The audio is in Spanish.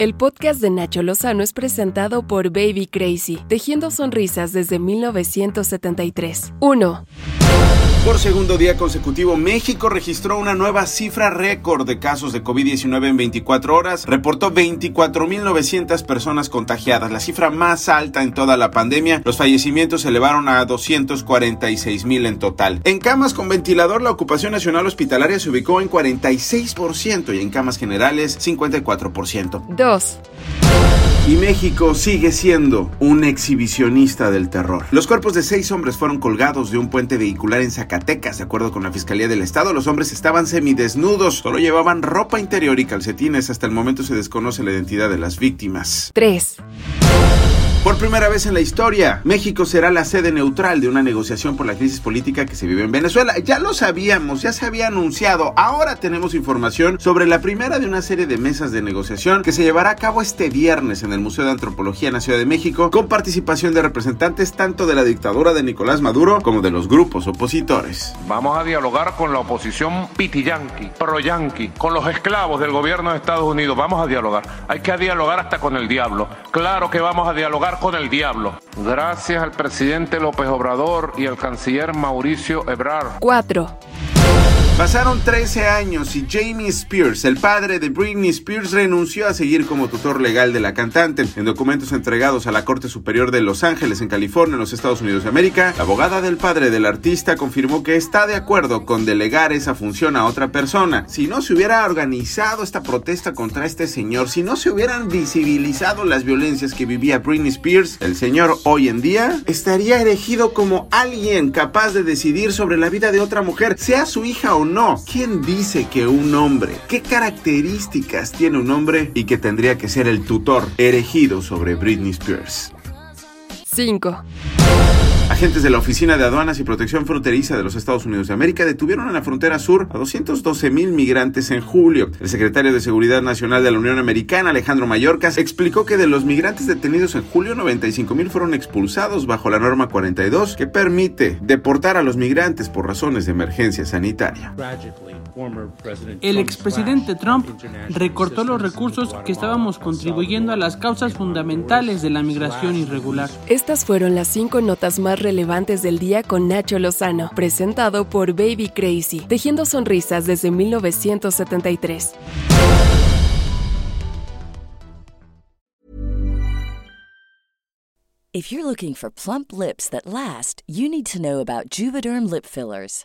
El podcast de Nacho Lozano es presentado por Baby Crazy, tejiendo sonrisas desde 1973. 1. Por segundo día consecutivo, México registró una nueva cifra récord de casos de COVID-19 en 24 horas. Reportó 24.900 personas contagiadas, la cifra más alta en toda la pandemia. Los fallecimientos se elevaron a 246.000 en total. En camas con ventilador, la ocupación nacional hospitalaria se ubicó en 46% y en camas generales 54%. 2. Y México sigue siendo un exhibicionista del terror. Los cuerpos de seis hombres fueron colgados de un puente vehicular en Zacatecas. De acuerdo con la Fiscalía del Estado, los hombres estaban semidesnudos, solo llevaban ropa interior y calcetines. Hasta el momento se desconoce la identidad de las víctimas. 3. Por primera vez en la historia, México será la sede neutral de una negociación por la crisis política que se vive en Venezuela. Ya lo sabíamos, ya se había anunciado. Ahora tenemos información sobre la primera de una serie de mesas de negociación que se llevará a cabo este viernes en el Museo de Antropología en la Ciudad de México, con participación de representantes tanto de la dictadura de Nicolás Maduro como de los grupos opositores. Vamos a dialogar con la oposición pitiyanqui, pro-yanqui, con los esclavos del gobierno de Estados Unidos. Vamos a dialogar. Hay que dialogar hasta con el diablo. Claro que vamos a dialogar el diablo. Gracias al presidente López Obrador y al canciller Mauricio Ebrard. 4. Pasaron 13 años y Jamie Spears, el padre de Britney Spears, renunció a seguir como tutor legal de la cantante. En documentos entregados a la Corte Superior de Los Ángeles, en California, en los Estados Unidos de América, la abogada del padre del artista confirmó que está de acuerdo con delegar esa función a otra persona. Si no se hubiera organizado esta protesta contra este señor, si no se hubieran visibilizado las violencias que vivía Britney Spears, el señor hoy en día estaría erigido como alguien capaz de decidir sobre la vida de otra mujer, sea su hija o no. ¿Quién dice que un hombre? ¿Qué características tiene un hombre y que tendría que ser el tutor erigido sobre Britney Spears? 5. Agentes de la Oficina de Aduanas y Protección Fronteriza de los Estados Unidos de América detuvieron en la frontera sur a 212 mil migrantes en julio. El secretario de Seguridad Nacional de la Unión Americana, Alejandro Mayorkas, explicó que de los migrantes detenidos en julio, 95 mil fueron expulsados bajo la norma 42 que permite deportar a los migrantes por razones de emergencia sanitaria. El expresidente Trump recortó los recursos que estábamos contribuyendo a las causas fundamentales de la migración irregular. Estas fueron las cinco notas más relevantes del día con Nacho Lozano, presentado por Baby Crazy, tejiendo sonrisas desde 1973. If you're looking for plump lips that last, you need to know about Juvederm lip fillers.